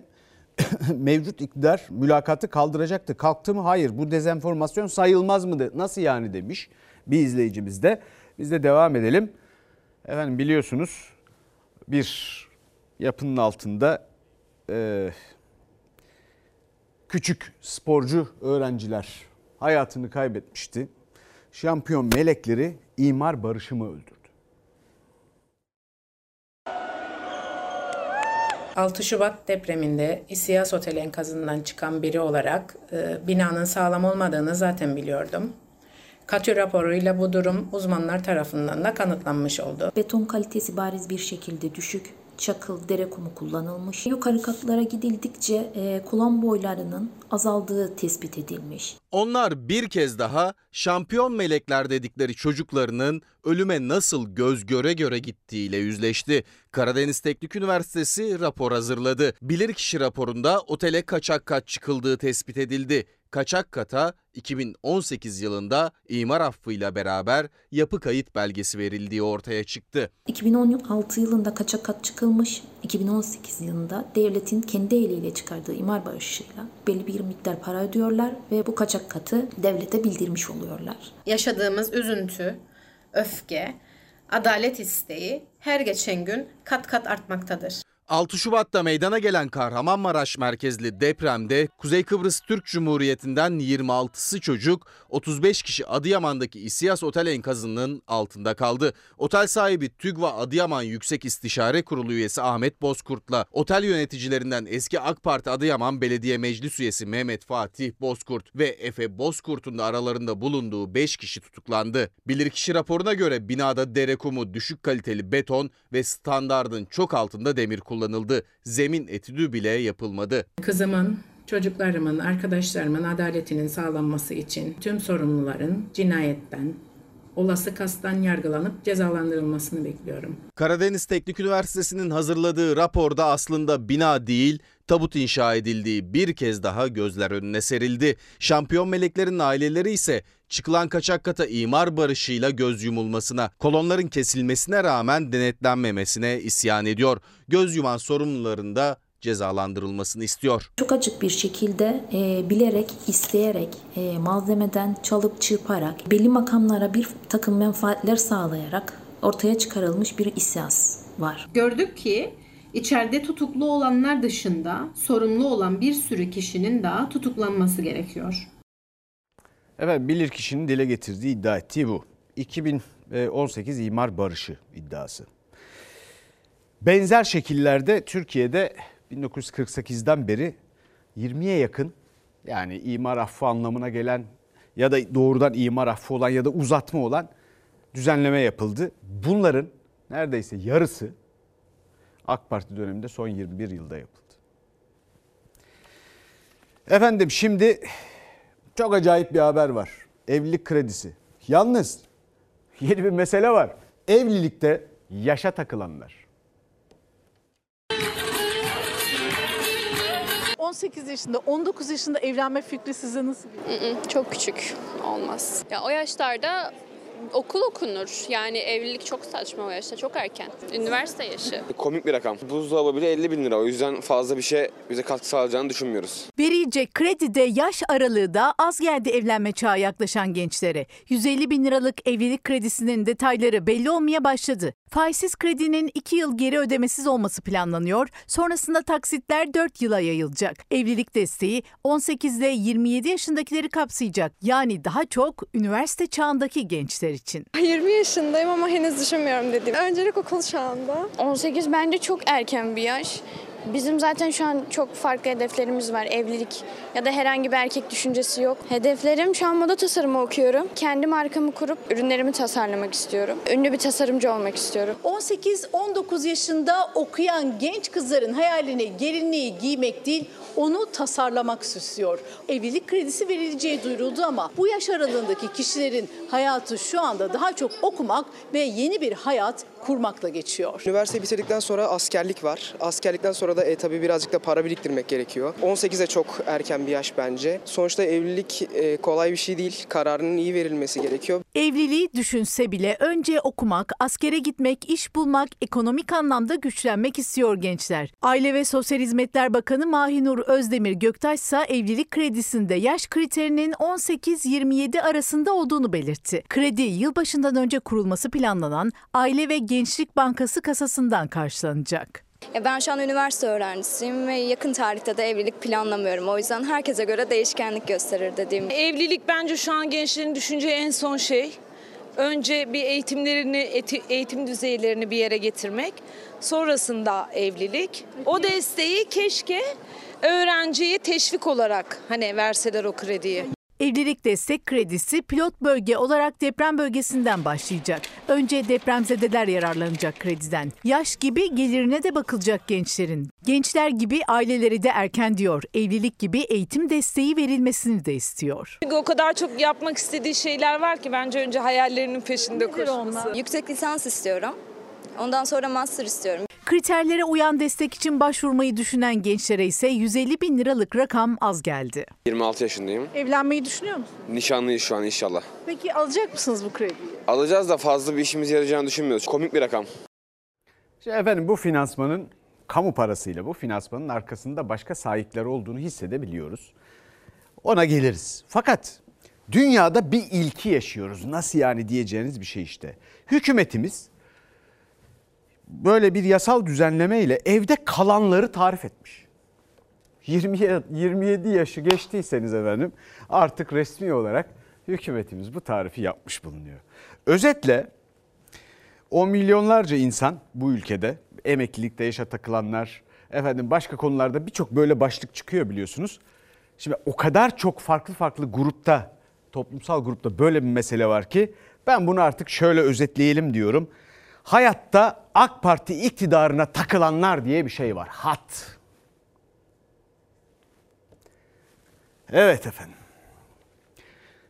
[coughs] mevcut iktidar mülakatı kaldıracaktı. Kalktı mı? Hayır. Bu dezenformasyon sayılmaz mı? Nasıl yani demiş bir izleyicimiz de. Biz de devam edelim. Efendim biliyorsunuz bir yapının altında e, küçük sporcu öğrenciler hayatını kaybetmişti. Şampiyon melekleri imar barışımı öldürdü. 6 Şubat depreminde İSİAS Otel enkazından çıkan biri olarak e, binanın sağlam olmadığını zaten biliyordum. Katü raporuyla bu durum uzmanlar tarafından da kanıtlanmış oldu. Beton kalitesi bariz bir şekilde düşük. Çakıl, dere kumu kullanılmış. Yukarı katlara gidildikçe e, kullan boylarının azaldığı tespit edilmiş. Onlar bir kez daha şampiyon melekler dedikleri çocuklarının ölüme nasıl göz göre göre gittiğiyle yüzleşti. Karadeniz Teknik Üniversitesi rapor hazırladı. Bilirkişi raporunda otele kaçak kat çıkıldığı tespit edildi. Kaçak kata 2018 yılında imar affıyla beraber yapı kayıt belgesi verildiği ortaya çıktı. 2016 yılında kaçak kat çıkılmış, 2018 yılında devletin kendi eliyle çıkardığı imar barışıyla belli bir miktar para ödüyorlar ve bu kaçak katı devlete bildirmiş oluyorlar. Yaşadığımız üzüntü, öfke, adalet isteği her geçen gün kat kat artmaktadır. 6 Şubat'ta meydana gelen Kahramanmaraş merkezli depremde Kuzey Kıbrıs Türk Cumhuriyeti'nden 26'sı çocuk, 35 kişi Adıyaman'daki İSİAS Otel enkazının altında kaldı. Otel sahibi TÜGVA Adıyaman Yüksek İstişare Kurulu üyesi Ahmet Bozkurt'la otel yöneticilerinden eski AK Parti Adıyaman Belediye Meclis üyesi Mehmet Fatih Bozkurt ve Efe Bozkurt'un da aralarında bulunduğu 5 kişi tutuklandı. Bilirkişi raporuna göre binada dere kumu, düşük kaliteli beton ve standardın çok altında demir kullanıldı. Zemin etüdü bile yapılmadı. Kızımın, çocuklarımın, arkadaşlarımın adaletinin sağlanması için tüm sorumluların cinayetten, olası kastan yargılanıp cezalandırılmasını bekliyorum. Karadeniz Teknik Üniversitesi'nin hazırladığı raporda aslında bina değil, tabut inşa edildiği bir kez daha gözler önüne serildi. Şampiyon meleklerin aileleri ise çıkılan kaçak kata imar barışıyla göz yumulmasına, kolonların kesilmesine rağmen denetlenmemesine isyan ediyor. Göz yuman sorumluların da cezalandırılmasını istiyor. Çok açık bir şekilde e, bilerek, isteyerek, e, malzemeden çalıp çırparak, belli makamlara bir takım menfaatler sağlayarak ortaya çıkarılmış bir isyas var. Gördük ki içeride tutuklu olanlar dışında sorumlu olan bir sürü kişinin daha tutuklanması gerekiyor. Evet bilirkişinin dile getirdiği iddia ettiği bu. 2018 imar barışı iddiası. Benzer şekillerde Türkiye'de 1948'den beri 20'ye yakın yani imar affı anlamına gelen ya da doğrudan imar affı olan ya da uzatma olan düzenleme yapıldı. Bunların neredeyse yarısı AK Parti döneminde son 21 yılda yapıldı. Efendim şimdi çok acayip bir haber var. Evlilik kredisi. Yalnız yeni bir mesele var. Evlilikte yaşa takılanlar. 18 yaşında, 19 yaşında evlenme fikri size nasıl geliyor? Çok küçük olmaz. Ya o yaşlarda okul okunur. Yani evlilik çok saçma o yaşta, çok erken. Üniversite yaşı. Komik bir rakam. Buzdolabı bile 50 bin lira. O yüzden fazla bir şey bize katkı sağlayacağını düşünmüyoruz. Verilecek kredide yaş aralığı da az geldi evlenme çağı yaklaşan gençlere. 150 bin liralık evlilik kredisinin detayları belli olmaya başladı. Faizsiz kredinin 2 yıl geri ödemesiz olması planlanıyor. Sonrasında taksitler 4 yıla yayılacak. Evlilik desteği 18 ile 27 yaşındakileri kapsayacak. Yani daha çok üniversite çağındaki gençler için. 20 yaşındayım ama henüz düşünmüyorum dediğim. Öncelik okul çağında. 18 bence çok erken bir yaş. Bizim zaten şu an çok farklı hedeflerimiz var. Evlilik ya da herhangi bir erkek düşüncesi yok. Hedeflerim şu an moda tasarımı okuyorum. Kendi markamı kurup ürünlerimi tasarlamak istiyorum. Ünlü bir tasarımcı olmak istiyorum. 18-19 yaşında okuyan genç kızların hayalini gelinliği giymek değil, onu tasarlamak süslüyor. Evlilik kredisi verileceği duyuruldu ama bu yaş aralığındaki kişilerin hayatı şu anda daha çok okumak ve yeni bir hayat kurmakla geçiyor. Üniversiteyi bitirdikten sonra askerlik var. Askerlikten sonra da e, tabii birazcık da para biriktirmek gerekiyor. 18'e çok erken bir yaş bence. Sonuçta evlilik e, kolay bir şey değil. Kararının iyi verilmesi gerekiyor. Evliliği düşünse bile önce okumak, askere gitmek, iş bulmak, ekonomik anlamda güçlenmek istiyor gençler. Aile ve Sosyal Hizmetler Bakanı Mahinur Özdemir Göktaş ise evlilik kredisinde yaş kriterinin 18-27 arasında olduğunu belirtti. Kredi yılbaşından önce kurulması planlanan Aile ve Gençlik Bankası kasasından karşılanacak. Ya ben şu an üniversite öğrencisiyim ve yakın tarihte de evlilik planlamıyorum. O yüzden herkese göre değişkenlik gösterir dediğim. Evlilik bence şu an gençlerin düşüneceği en son şey. Önce bir eğitimlerini, eğitim düzeylerini bir yere getirmek. Sonrasında evlilik. O desteği keşke öğrenciye teşvik olarak hani verseler o krediyi. Evlilik destek kredisi pilot bölge olarak deprem bölgesinden başlayacak. Önce depremzedeler yararlanacak krediden. Yaş gibi gelirine de bakılacak gençlerin. Gençler gibi aileleri de erken diyor. Evlilik gibi eğitim desteği verilmesini de istiyor. Çünkü o kadar çok yapmak istediği şeyler var ki bence önce hayallerinin peşinde koşması. Yüksek lisans istiyorum. Ondan sonra master istiyorum. Kriterlere uyan destek için başvurmayı düşünen gençlere ise 150 bin liralık rakam az geldi. 26 yaşındayım. Evlenmeyi düşünüyor musun? Nişanlıyız şu an inşallah. Peki alacak mısınız bu krediyi? Alacağız da fazla bir işimiz yarayacağını düşünmüyoruz. Komik bir rakam. Şimdi efendim bu finansmanın kamu parasıyla bu finansmanın arkasında başka sahipler olduğunu hissedebiliyoruz. Ona geliriz. Fakat dünyada bir ilki yaşıyoruz. Nasıl yani diyeceğiniz bir şey işte. Hükümetimiz böyle bir yasal düzenleme ile evde kalanları tarif etmiş. 20, 27 yaşı geçtiyseniz efendim artık resmi olarak hükümetimiz bu tarifi yapmış bulunuyor. Özetle o milyonlarca insan bu ülkede emeklilikte yaşa takılanlar, efendim başka konularda birçok böyle başlık çıkıyor biliyorsunuz. Şimdi o kadar çok farklı farklı grupta, toplumsal grupta böyle bir mesele var ki ben bunu artık şöyle özetleyelim diyorum. Hayatta AK Parti iktidarına takılanlar diye bir şey var. Hat. Evet efendim.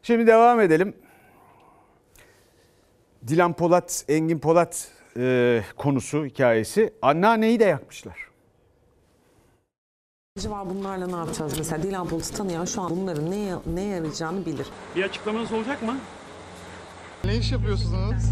Şimdi devam edelim. Dilan Polat, Engin Polat e, konusu, hikayesi. Anneanneyi de yakmışlar. var bunlarla ne yapacağız? Mesela Dilan Polat'ı tanıyan şu an bunların neye, neye yarayacağını bilir. Bir açıklamanız olacak mı? Ne iş yapıyorsunuz?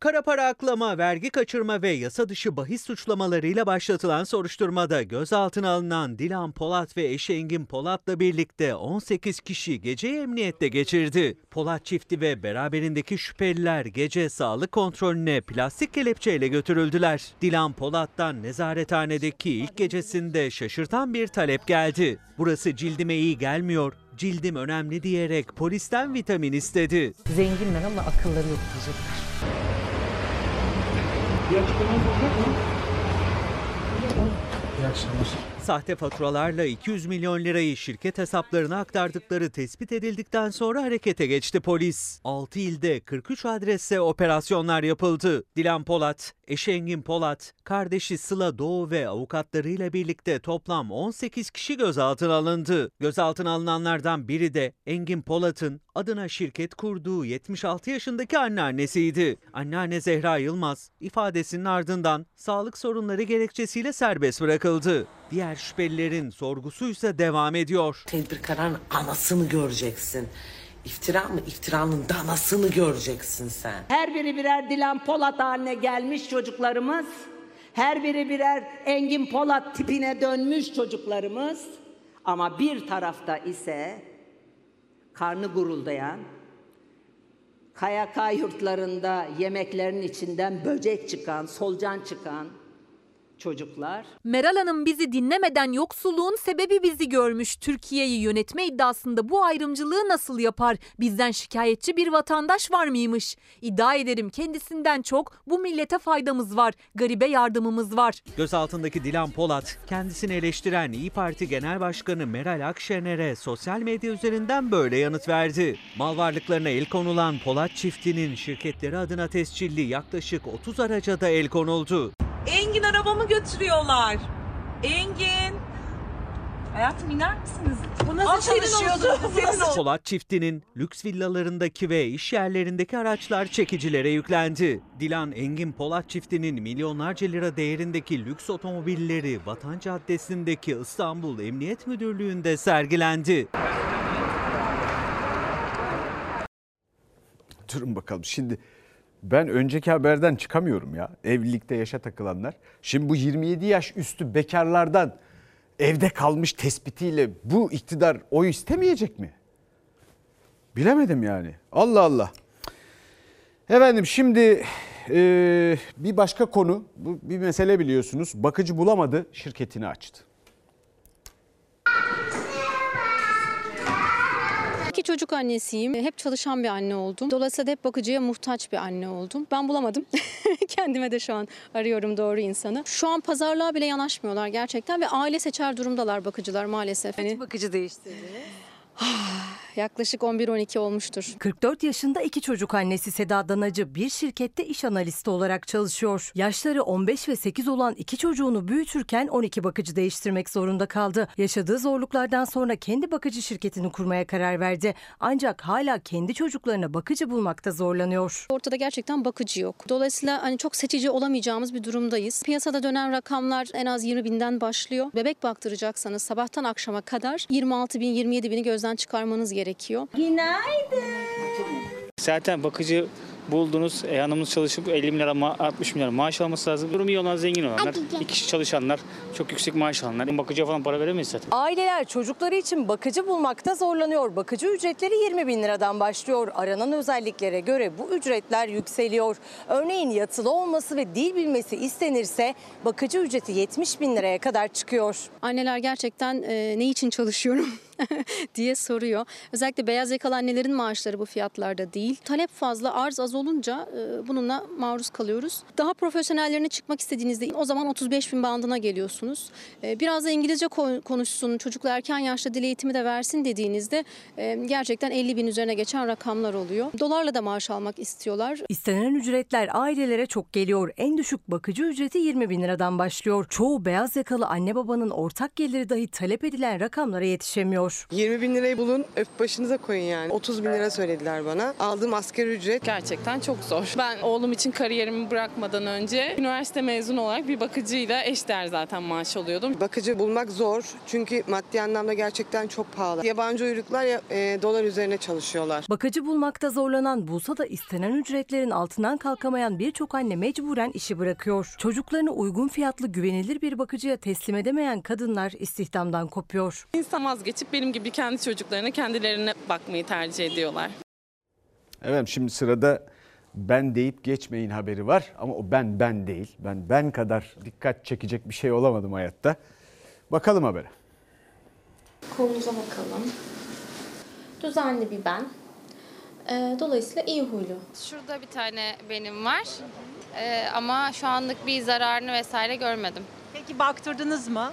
Kara para aklama, vergi kaçırma ve yasa dışı bahis suçlamalarıyla başlatılan soruşturmada gözaltına alınan Dilan Polat ve eşi Engin Polat'la birlikte 18 kişi geceyi emniyette geçirdi. Polat çifti ve beraberindeki şüpheliler gece sağlık kontrolüne plastik kelepçeyle götürüldüler. Dilan Polat'tan nezarethanedeki ilk gecesinde şaşırtan bir talep geldi. Burası cildime iyi gelmiyor, cildim önemli diyerek polisten vitamin istedi. Zenginler ama akılları yok diyecekler. Sahte faturalarla 200 milyon lirayı şirket hesaplarına aktardıkları tespit edildikten sonra harekete geçti polis. 6 ilde 43 adresse operasyonlar yapıldı. Dilan Polat, eşi Engin Polat, kardeşi Sıla Doğu ve avukatlarıyla birlikte toplam 18 kişi gözaltına alındı. Gözaltına alınanlardan biri de Engin Polat'ın adına şirket kurduğu 76 yaşındaki anneannesiydi. Anneanne Zehra Yılmaz ifadesinin ardından sağlık sorunları gerekçesiyle serbest bırakıldı. Diğer şüphelilerin sorgusu ise devam ediyor. Tedbir kararının anasını göreceksin. İftira mı? İftiranın danasını göreceksin sen. Her biri birer Dilan Polat haline gelmiş çocuklarımız. Her biri birer Engin Polat tipine dönmüş çocuklarımız. Ama bir tarafta ise karnı guruldayan, KYK yurtlarında yemeklerin içinden böcek çıkan, solucan çıkan çocuklar. Meral Hanım bizi dinlemeden yoksulluğun sebebi bizi görmüş. Türkiye'yi yönetme iddiasında bu ayrımcılığı nasıl yapar? Bizden şikayetçi bir vatandaş var mıymış? İddia ederim kendisinden çok bu millete faydamız var. Garibe yardımımız var. Gözaltındaki Dilan Polat, kendisini eleştiren İyi Parti Genel Başkanı Meral Akşener'e sosyal medya üzerinden böyle yanıt verdi. Mal varlıklarına el konulan Polat çiftinin şirketleri adına tescilli yaklaşık 30 araca da el konuldu. Engin arabamı götürüyorlar. Engin. Hayatım iner misiniz? Bu nasıl çalışıyordu? Senin olsun. Polat çiftinin lüks villalarındaki ve iş yerlerindeki araçlar çekicilere yüklendi. Dilan Engin Polat çiftinin milyonlarca lira değerindeki lüks otomobilleri Vatan Caddesi'ndeki İstanbul Emniyet Müdürlüğü'nde sergilendi. Durun bakalım şimdi ben önceki haberden çıkamıyorum ya. Evlilikte yaşa takılanlar. Şimdi bu 27 yaş üstü bekarlardan evde kalmış tespitiyle bu iktidar oy istemeyecek mi? Bilemedim yani. Allah Allah. Efendim şimdi e, bir başka konu, bu bir mesele biliyorsunuz. Bakıcı bulamadı, şirketini açtı. Çocuk annesiyim. Hep çalışan bir anne oldum. Dolayısıyla da hep bakıcıya muhtaç bir anne oldum. Ben bulamadım. [laughs] Kendime de şu an arıyorum doğru insanı. Şu an pazarlığa bile yanaşmıyorlar gerçekten ve aile seçer durumdalar bakıcılar maalesef. Kaç bakıcı değiştirdiniz? [sighs] Yaklaşık 11-12 olmuştur. 44 yaşında iki çocuk annesi Seda Danacı bir şirkette iş analisti olarak çalışıyor. Yaşları 15 ve 8 olan iki çocuğunu büyütürken 12 bakıcı değiştirmek zorunda kaldı. Yaşadığı zorluklardan sonra kendi bakıcı şirketini kurmaya karar verdi. Ancak hala kendi çocuklarına bakıcı bulmakta zorlanıyor. Ortada gerçekten bakıcı yok. Dolayısıyla hani çok seçici olamayacağımız bir durumdayız. Piyasada dönen rakamlar en az 20 binden başlıyor. Bebek baktıracaksanız sabahtan akşama kadar 26 bin 27 bini gözden çıkarmanız gerekiyor. Zaten bakıcı buldunuz, e, hanımınız çalışıp 50 milyar ama 60 milyar maaş alması lazım. Durumu iyi olan, zengin olanlar, iki kişi çalışanlar, çok yüksek maaş alanlar. Bakıcıya falan para veremeyiz zaten. Aileler çocukları için bakıcı bulmakta zorlanıyor. Bakıcı ücretleri 20 bin liradan başlıyor. Aranan özelliklere göre bu ücretler yükseliyor. Örneğin yatılı olması ve dil bilmesi istenirse bakıcı ücreti 70 bin liraya kadar çıkıyor. Anneler gerçekten e, ne için çalışıyorum [laughs] diye soruyor. Özellikle beyaz yakalı annelerin maaşları bu fiyatlarda değil. Talep fazla, arz az olunca e, bununla maruz kalıyoruz. Daha profesyonellerine çıkmak istediğinizde o zaman 35 bin bandına geliyorsunuz. E, biraz da İngilizce ko- konuşsun, çocuklar erken yaşta dil eğitimi de versin dediğinizde e, gerçekten 50 bin üzerine geçen rakamlar oluyor. Dolarla da maaş almak istiyorlar. İstenen ücretler ailelere çok geliyor. En düşük bakıcı ücreti 20 bin liradan başlıyor. Çoğu beyaz yakalı anne babanın ortak geliri dahi talep edilen rakamlara yetişemiyor. 20 bin lirayı bulun öp başınıza koyun yani. 30 bin lira söylediler bana. Aldığım asgari ücret. Gerçekten çok zor. Ben oğlum için kariyerimi bırakmadan önce üniversite mezunu olarak bir bakıcıyla eşdeğer zaten maaş alıyordum. Bakıcı bulmak zor çünkü maddi anlamda gerçekten çok pahalı. Yabancı uyruklar ya- e, dolar üzerine çalışıyorlar. Bakıcı bulmakta zorlanan bulsa da istenen ücretlerin altından kalkamayan birçok anne mecburen işi bırakıyor. Çocuklarını uygun fiyatlı güvenilir bir bakıcıya teslim edemeyen kadınlar istihdamdan kopuyor. İnsan vazgeçip benim gibi kendi çocuklarına kendilerine bakmayı tercih ediyorlar. Evet şimdi sırada ben deyip geçmeyin haberi var ama o ben ben değil. Ben ben kadar dikkat çekecek bir şey olamadım hayatta. Bakalım habere. Kolumuza bakalım. Düzenli bir ben. Ee, dolayısıyla iyi huylu. Şurada bir tane benim var. Ee, ama şu anlık bir zararını vesaire görmedim. Peki baktırdınız mı?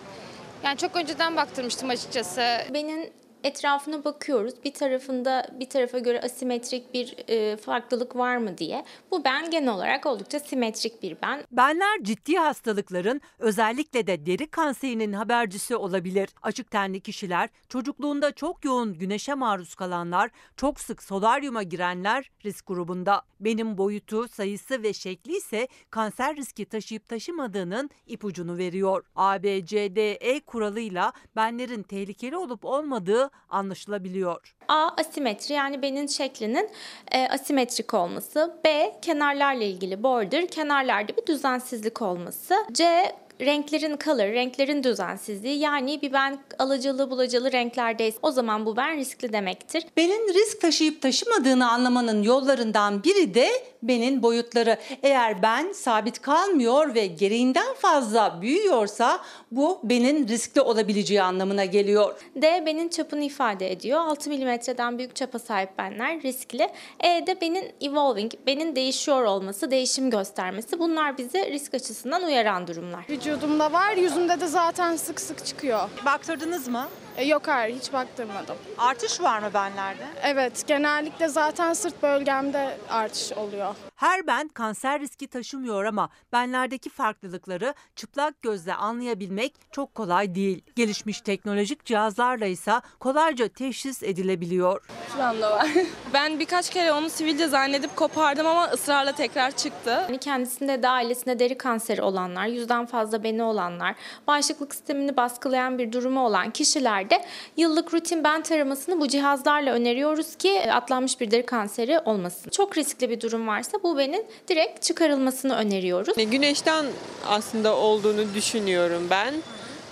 Yani çok önceden baktırmıştım açıkçası. Benin etrafına bakıyoruz. Bir tarafında bir tarafa göre asimetrik bir e, farklılık var mı diye. Bu ben genel olarak oldukça simetrik bir ben. Benler ciddi hastalıkların özellikle de deri kanserinin habercisi olabilir. Açık tenli kişiler, çocukluğunda çok yoğun güneşe maruz kalanlar, çok sık solaryuma girenler risk grubunda. Benim boyutu, sayısı ve şekli ise kanser riski taşıyıp taşımadığının ipucunu veriyor. ABCDE kuralıyla benlerin tehlikeli olup olmadığı anlaşılabiliyor. A asimetri yani benin şeklinin e, asimetrik olması. B kenarlarla ilgili border, kenarlarda bir düzensizlik olması. C renklerin color, renklerin düzensizliği yani bir ben alacalı bulacalı renklerdeyse o zaman bu ben riskli demektir. Benin risk taşıyıp taşımadığını anlamanın yollarından biri de benin boyutları. Eğer ben sabit kalmıyor ve gereğinden fazla büyüyorsa bu benin riskli olabileceği anlamına geliyor. D benin çapını ifade ediyor. 6 milimetreden büyük çapa sahip benler riskli. E de benin evolving, benin değişiyor olması, değişim göstermesi. Bunlar bizi risk açısından uyaran durumlar. Vücudumda var, yüzümde de zaten sık sık çıkıyor. Baktırdınız mı? E, yok hayır, hiç baktırmadım. Artış var mı benlerde? Evet, genellikle zaten sırt bölgemde artış oluyor. Her ben kanser riski taşımıyor ama benlerdeki farklılıkları çıplak gözle anlayabilmek çok kolay değil. Gelişmiş teknolojik cihazlarla ise kolayca teşhis edilebiliyor. Şuramda var. [laughs] Ben birkaç kere onu sivilce zannedip kopardım ama ısrarla tekrar çıktı. Yani kendisinde de ailesinde deri kanseri olanlar, yüzden fazla beni olanlar, bağışıklık sistemini baskılayan bir durumu olan kişilerde yıllık rutin ben taramasını bu cihazlarla öneriyoruz ki atlanmış bir deri kanseri olmasın. Çok riskli bir durum varsa bu benin direkt çıkarılmasını öneriyoruz. Güneşten aslında olduğunu düşünüyorum ben.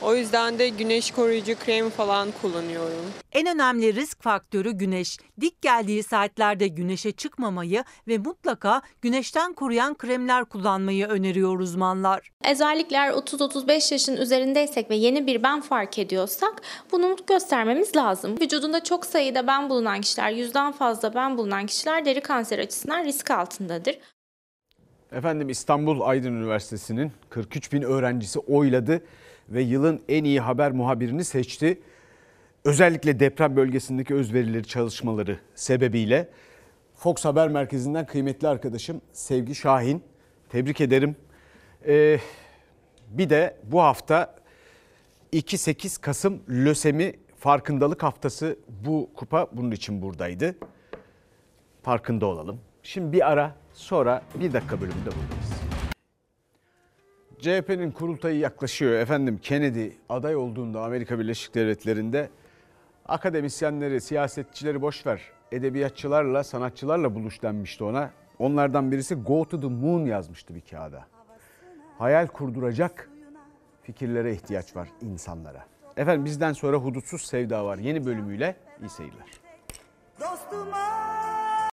O yüzden de güneş koruyucu krem falan kullanıyorum. En önemli risk faktörü güneş. Dik geldiği saatlerde güneşe çıkmamayı ve mutlaka güneşten koruyan kremler kullanmayı öneriyor uzmanlar. Özellikle 30-35 yaşın üzerindeysek ve yeni bir ben fark ediyorsak bunu göstermemiz lazım. Vücudunda çok sayıda ben bulunan kişiler, yüzden fazla ben bulunan kişiler deri kanseri açısından risk altındadır. Efendim İstanbul Aydın Üniversitesi'nin 43 bin öğrencisi oyladı ve yılın en iyi haber muhabirini seçti. Özellikle deprem bölgesindeki özverileri çalışmaları sebebiyle Fox Haber Merkezi'nden kıymetli arkadaşım Sevgi Şahin. Tebrik ederim. Ee, bir de bu hafta 2-8 Kasım lösemi farkındalık haftası bu kupa bunun için buradaydı. Farkında olalım. Şimdi bir ara sonra bir dakika bölümünde buradayız. CHP'nin kurultayı yaklaşıyor. Efendim Kennedy aday olduğunda Amerika Birleşik Devletleri'nde akademisyenleri, siyasetçileri boş ver. Edebiyatçılarla, sanatçılarla buluş denmişti ona. Onlardan birisi Go to the Moon yazmıştı bir kağıda. Hayal kurduracak fikirlere ihtiyaç var insanlara. Efendim bizden sonra Hudutsuz Sevda var. Yeni bölümüyle iyi seyirler. Dostuma